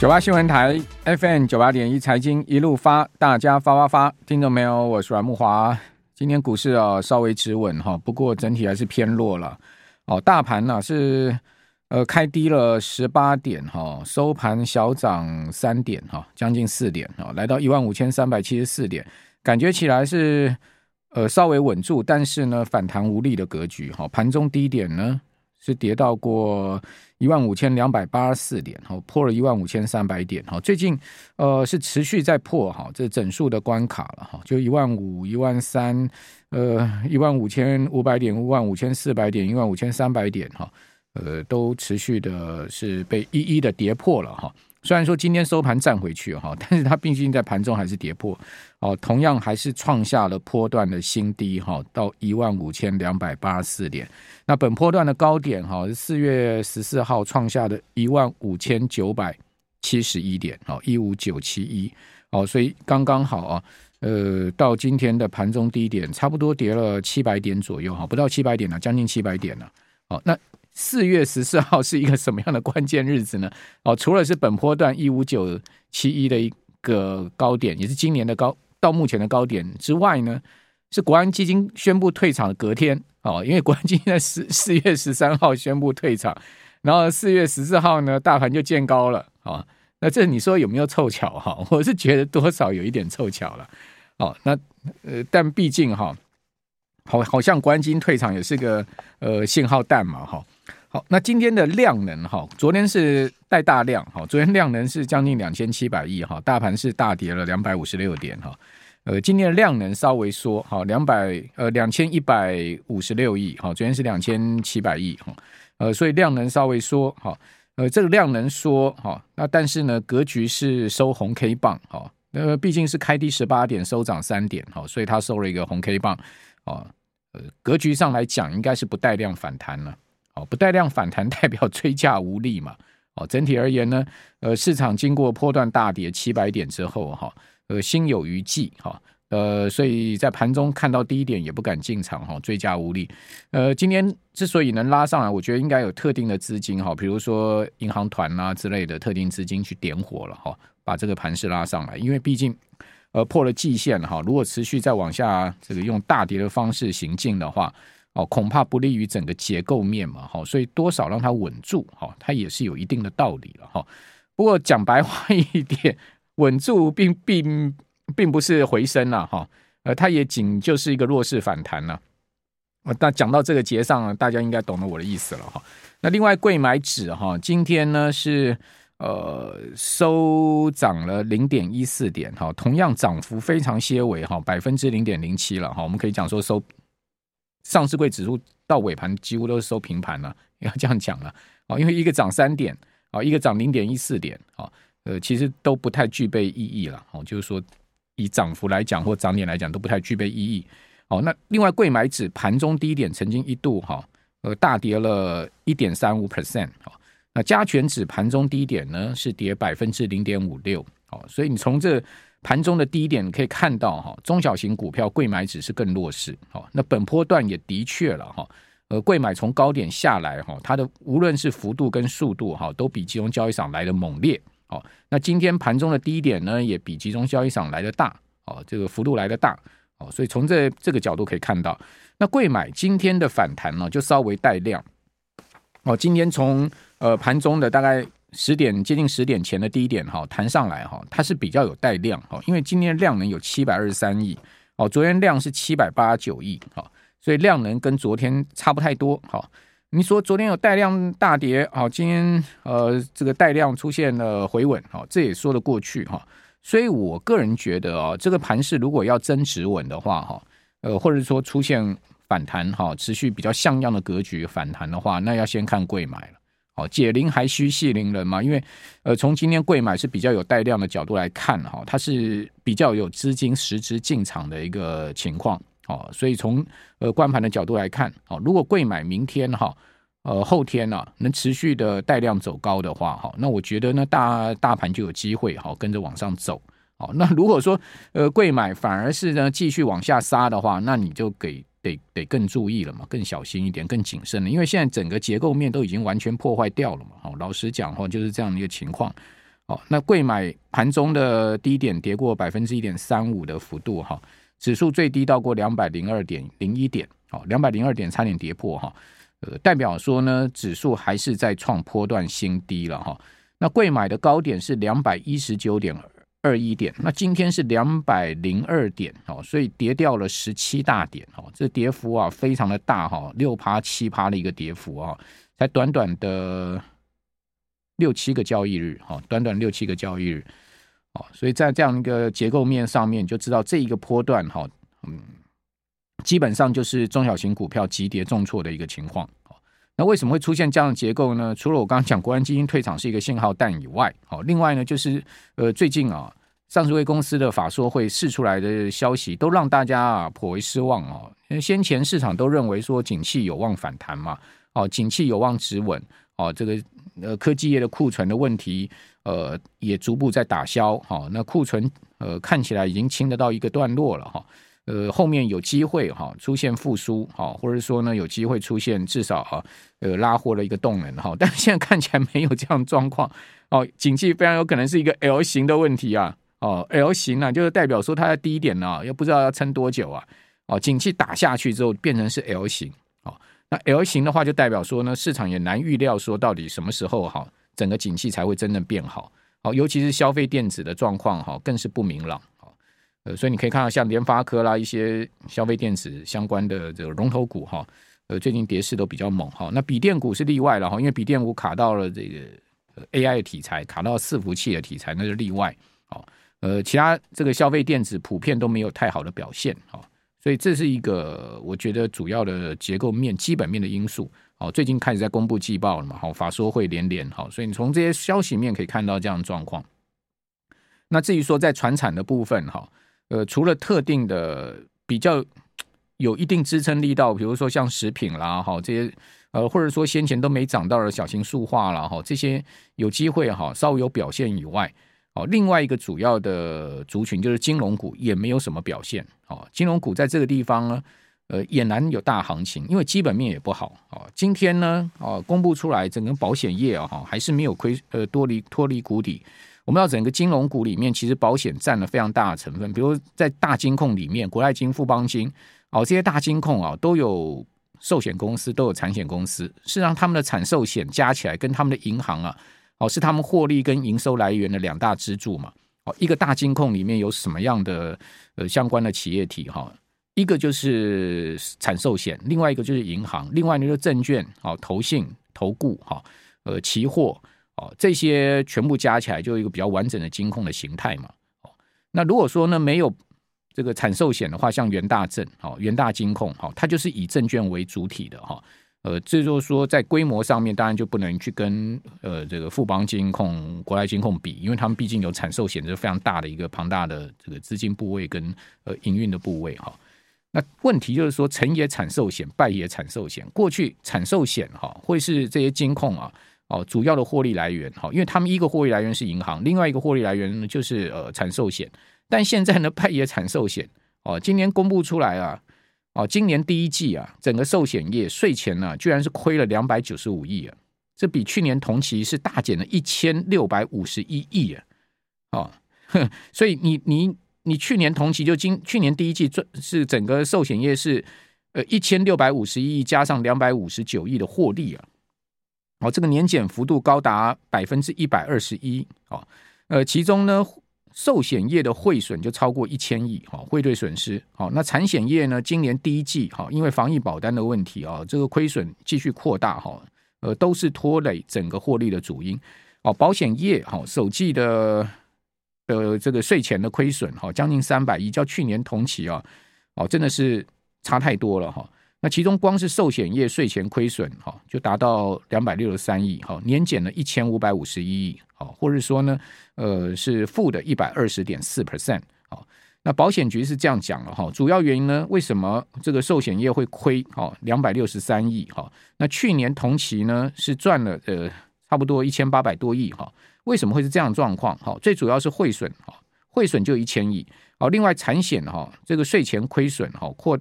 九八新闻台 FM 九八点一财经一路发，大家发发发，听懂没有？我是阮木华。今天股市啊稍微止稳哈，不过整体还是偏弱了。哦，大盘呢、是呃开低了十八点哈，收盘小涨三点哈，将近四点啊，来到一万五千三百七十四点，感觉起来是呃稍微稳住，但是呢反弹无力的格局哈。盘中低点呢是跌到过。一万五千两百八十四点，哈，破了一万五千三百点，哈，最近呃是持续在破哈这整数的关卡了，哈，就一万五、一万三，呃，一万五千五百点、一万五千四百点、一万五千三百点，哈，呃，都持续的是被一一的跌破了，哈。虽然说今天收盘站回去哈，但是它毕竟在盘中还是跌破哦，同样还是创下了波段的新低哈，到一万五千两百八十四点。那本波段的高点哈是四月十四号创下的一万五千九百七十一点哦，一五九七一哦，所以刚刚好啊，呃，到今天的盘中低点差不多跌了七百点左右哈，不到七百点了，将近七百点了。好，那。四月十四号 是一个什么样的关键日子呢？哦，除了是本波段一五九七一的一个高点，也是今年的高到目前的高点之外呢，是国安基金宣布退场的隔天哦，因为国安基金在四 四月十三号宣布退场，然后四月十四号呢，大盘就见高了啊。那这你说有没有凑巧哈？我是觉得多少有一点凑巧了。哦，那呃，但毕竟哈，好，好像关金退场也是个呃信号弹嘛，哈。好，那今天的量能哈，昨天是带大量哈，昨天量能是将近两千七百亿哈，大盘是大跌了两百五十六点哈，呃，今天的量能稍微缩哈，两百呃两千一百五十六亿哈，昨天是两千七百亿哈，呃，所以量能稍微缩哈，呃，这个量能缩哈，那但是呢，格局是收红 K 棒哈，呃，毕竟是开低十八点收涨三点哈，所以它收了一个红 K 棒啊，呃，格局上来讲应该是不带量反弹了。哦，不带量反弹 代表追价无力嘛？哦，整体而言呢，呃，市场经过波段大跌七百点之后，哈，呃，心有余悸，哈，呃，所以在盘中看到低点也不敢进场，哈，追价无力。呃，今天之所以能拉上来，我觉得应该有特定的资金，哈，比如说银行团啊之类的特定资金去点火了，哈，把这个盘势拉上来。因为毕竟，呃，破了季线，哈，如果持续再往下这个用大跌的方式行进的话。哦，恐怕不利于整个结构面嘛，哈，所以多少让它稳住，哈，它也是有一定的道理了，哈。不过讲白话一点，稳住并并并不是回升了，哈，呃，它也仅就是一个弱势反弹了。那讲到这个节上，大家应该懂得我的意思了，哈。那另外，贵买指哈，今天呢是呃收涨了零点一四点，哈，同样涨幅非常些微，哈，百分之零点零七了，哈。我们可以讲说收。上市柜指数到尾盘几乎都是收平盘了，要这样讲了啊，因为一个涨三点啊，一个涨零点一四点啊，呃，其实都不太具备意义了哦，就是说以涨幅来讲或涨点来讲都不太具备意义。哦，那另外柜买指盘中低点曾经一度哈呃大跌了一点三五 percent 啊，那加权指盘中低点呢是跌百分之零点五六哦，所以你从这。盘中的低点可以看到哈，中小型股票贵买指是更弱势，哦，那本波段也的确了哈，呃，贵买从高点下来哈，它的无论是幅度跟速度哈，都比集中交易场来的猛烈，哦，那今天盘中的低点呢，也比集中交易场来的大，哦，这个幅度来的大，哦，所以从这这个角度可以看到，那贵买今天的反弹呢，就稍微带量，哦，今天从呃盘中的大概。十点接近十点前的低点哈，弹上来哈，它是比较有带量哈，因为今天量能有七百二十三亿哦，昨天量是七百八十九亿哈，所以量能跟昨天差不太多哈。你说昨天有带量大跌啊，今天呃这个带量出现了回稳哈，这也说得过去哈。所以我个人觉得啊，这个盘势如果要真止稳的话哈，呃或者说出现反弹哈，持续比较像样的格局反弹的话，那要先看贵买了。解铃还须系铃人嘛，因为呃，从今天贵买是比较有带量的角度来看哈，它是比较有资金实质进场的一个情况哦，所以从呃观盘的角度来看，哦，如果贵买明天哈呃后天呢能持续的带量走高的话哈，那我觉得呢大大盘就有机会哈跟着往上走哦。那如果说呃柜买反而是呢继续往下杀的话，那你就给。得得更注意了嘛，更小心一点，更谨慎了，因为现在整个结构面都已经完全破坏掉了嘛。好，老实讲话就是这样的一个情况。好，那柜买盘中的低点跌过百分之一点三五的幅度哈，指数最低到过两百零二点零一点，好，两百零二点差点跌破哈，呃，代表说呢，指数还是在创波段新低了哈。那柜买的高点是两百一十九点二一点，那今天是两百零二点哦，所以跌掉了十七大点哦，这跌幅啊非常的大哈，六趴七趴的一个跌幅啊，才短短的。六七个交易日，哈，短短六七个交易日，哦，所以在这样一个结构面上面，就知道这一个波段，哈，嗯，基本上就是中小型股票急跌重挫的一个情况。那为什么会出现这样的结构呢？除了我刚刚讲国安基金退场是一个信号弹以外，好，另外呢，就是呃，最近啊，上市柜公司的法说会释出来的消息，都让大家啊颇为失望哦。因为先前市场都认为说景气有望反弹嘛，哦，景气有望止稳，哦，这个。呃，科技业的库存的问题，呃，也逐步在打消。哈，那库存呃看起来已经清得到一个段落了哈。呃，后面有机会哈出现复苏哈，或者说呢有机会出现至少哈呃拉货的一个动能哈。但是现在看起来没有这样状况哦，景气非常有可能是一个 L 型的问题啊。哦，L 型啊，就是代表说它的低点呢，又不知道要撑多久啊。哦，景气打下去之后变成是 L 型哦。那 L 型的话，就代表说呢，市场也难预料说到底什么时候哈，整个景气才会真正变好。好，尤其是消费电子的状况哈，更是不明朗。呃，所以你可以看到像联发科啦，一些消费电子相关的这个龙头股哈，呃，最近跌势都比较猛哈。那笔电股是例外了哈，因为笔电股卡到了这个 AI 的题材，卡到伺服器的题材，那是例外。好，呃，其他这个消费电子普遍都没有太好的表现。哈。所以这是一个我觉得主要的结构面、基本面的因素。好，最近开始在公布季报了嘛？好，法说会连连。好，所以你从这些消息面可以看到这样的状况。那至于说在传产的部分，哈，呃，除了特定的比较有一定支撑力道，比如说像食品啦，哈，这些呃，或者说先前都没涨到的小型塑化啦，哈，这些有机会哈稍微有表现以外。哦，另外一个主要的族群就是金融股，也没有什么表现。哦，金融股在这个地方呢，呃，也难有大行情，因为基本面也不好。哦，今天呢，哦，公布出来整个保险业啊，哈，还是没有亏，呃，脱离脱离谷底。我们知道整个金融股里面，其实保险占了非常大的成分。比如在大金控里面，国泰金、富邦金，哦，这些大金控啊，都有寿险公司，都有产险公司。事实上，他们的产寿险加起来，跟他们的银行啊。哦，是他们获利跟营收来源的两大支柱嘛？哦，一个大金控里面有什么样的呃相关的企业体哈？一个就是产寿险，另外一个就是银行，另外一个就是证券、哦投信、投顾哈，呃期货哦这些全部加起来就有一个比较完整的金控的形态嘛。哦，那如果说呢没有这个产寿险的话，像元大证哦元大金控哈，它就是以证券为主体的哈。呃，这就是说，在规模上面，当然就不能去跟呃这个富邦金控、国泰金控比，因为他们毕竟有产寿险，这是非常大的一个庞大的这个资金部位跟呃营运的部位哈。那问题就是说，成也产寿险，败也产寿险。过去产寿险哈会是这些金控啊哦主要的获利来源哈，因为他们一个获利来源是银行，另外一个获利来源呢就是呃产寿险。但现在呢，败也产寿险哦，今年公布出来啊。哦，今年第一季啊，整个寿险业税前呢，居然是亏了两百九十五亿啊，这比去年同期是大减了一千六百五十一亿啊！哦，哼所以你你你去年同期就今去年第一季赚是整个寿险业是呃一千六百五十一亿加上两百五十九亿的获利啊！哦，这个年减幅度高达百分之一百二十一哦，呃，其中呢。寿险业的汇损就超过一千亿，哈，汇兑损失。好，那产险业呢？今年第一季，哈，因为防疫保单的问题啊，这个亏损继续扩大，哈，呃，都是拖累整个获利的主因。哦，保险业，哈，首季的呃这个税前的亏损，哈，将近三百亿，较去年同期啊，哦，真的是差太多了，哈。那其中光是寿险业税前亏损，哈，就达到两百六十三亿，哈，年减了一千五百五十一亿。好，或者说呢，呃，是负的一百二十点四 percent。好，那保险局是这样讲了哈，主要原因呢，为什么这个寿险业会亏？好，两百六十三亿。好，那去年同期呢是赚了呃差不多一千八百多亿。哈，为什么会是这样状况？好，最主要是汇损。哈，汇损就一千亿。好，另外产险哈，这个税前亏损哈扩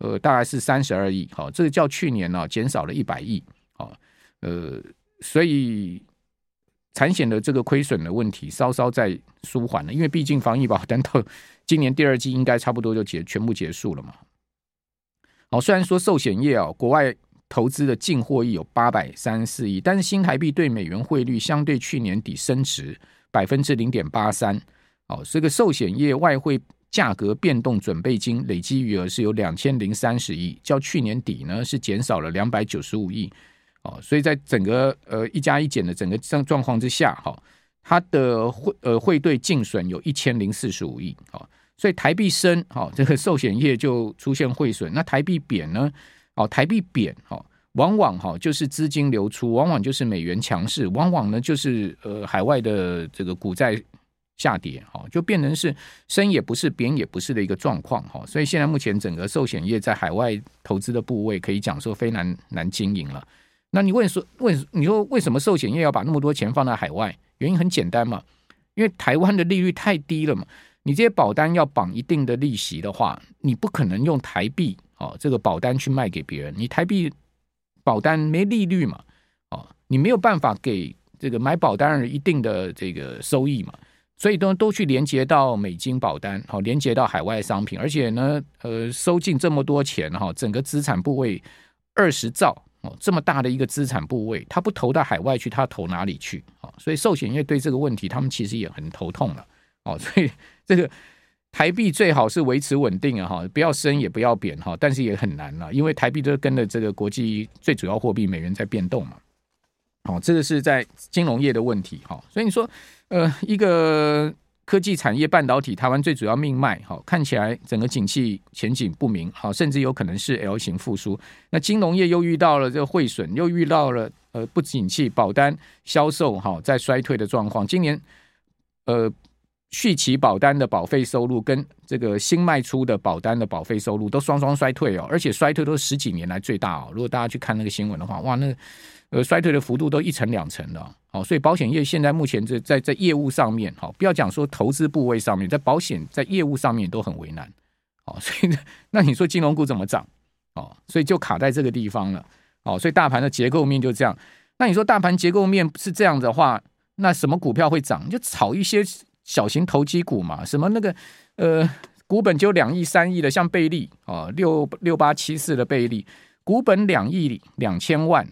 呃大概是三十二亿。好，这个较去年呢减少了一百亿。好，呃，所以。产险的这个亏损的问题稍稍在舒缓了，因为毕竟防疫保单到今年第二季应该差不多就结全部结束了嘛。好，虽然说寿险业啊，国外投资的净获益有八百三十四亿，但是新台币对美元汇率相对去年底升值百分之零点八三。哦，这个寿险业外汇价格变动准备金累积余额是有两千零三十亿，较去年底呢是减少了两百九十五亿。哦，所以在整个呃一加一减的整个状状况之下，哈，它的汇呃汇兑净损有一千零四十五亿，哦，所以台币升，哈，这个寿险业就出现汇损。那台币贬呢？哦，台币贬，哈，往往哈就是资金流出，往往就是美元强势，往往呢就是呃海外的这个股债下跌，哈，就变成是升也不是，贬也不是的一个状况，哈。所以现在目前整个寿险业在海外投资的部位，可以讲说非难，难经营了。那你问说，问你说为什么寿险业要把那么多钱放在海外？原因很简单嘛，因为台湾的利率太低了嘛。你这些保单要绑一定的利息的话，你不可能用台币哦这个保单去卖给别人。你台币保单没利率嘛，哦，你没有办法给这个买保单人一定的这个收益嘛，所以都都去连接到美金保单，好，连接到海外商品，而且呢，呃，收进这么多钱哈，整个资产部位二十兆。哦，这么大的一个资产部位，他不投到海外去，他投哪里去？哦，所以寿险业对这个问题，他们其实也很头痛了。哦，所以这个台币最好是维持稳定啊，哈，不要升也不要贬哈，但是也很难了，因为台币都跟着这个国际最主要货币美元在变动嘛。哦，这个是在金融业的问题哈，所以你说，呃，一个。科技产业、半导体，台湾最主要命脉，好，看起来整个景气前景不明，好，甚至有可能是 L 型复苏。那金融业又遇到了这个汇损，又遇到了呃不景气，保单销售哈在衰退的状况。今年呃续期保单的保费收入跟这个新卖出的保单的保费收入都双双衰退哦，而且衰退都是十几年来最大哦。如果大家去看那个新闻的话，哇，那呃衰退的幅度都一成两成的。好，所以保险业现在目前在在在业务上面，好，不要讲说投资部位上面，在保险在业务上面都很为难，好，所以那你说金融股怎么涨？哦，所以就卡在这个地方了，哦，所以大盘的结构面就这样。那你说大盘结构面是这样的话，那什么股票会涨？就炒一些小型投机股嘛，什么那个呃股本就两亿三亿的，像贝利哦，六六八七四的贝利，股本两亿两千万。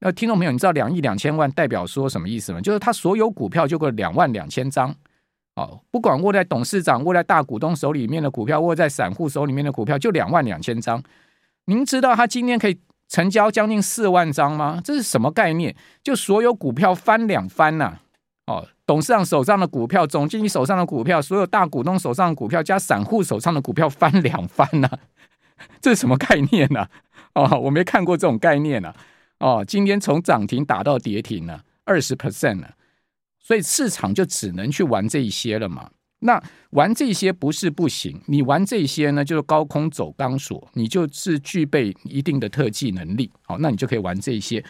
那听众朋友，你知道两亿两千万代表说什么意思吗？就是他所有股票就个两万两千张，哦，不管握在董事长、握在大股东手里面的股票，握在散户手里面的股票，就两万两千张。您知道他今天可以成交将近四万张吗？这是什么概念？就所有股票翻两番呐！哦，董事长手上的股票，总经理手上的股票，所有大股东手上的股票，加散户手上的股票翻两番呐！这是什么概念呢？哦，我没看过这种概念呢。哦，今天从涨停打到跌停了，二十 percent 了，所以市场就只能去玩这一些了嘛。那玩这些不是不行，你玩这些呢，就是高空走钢索，你就是具备一定的特技能力。好，那你就可以玩这些。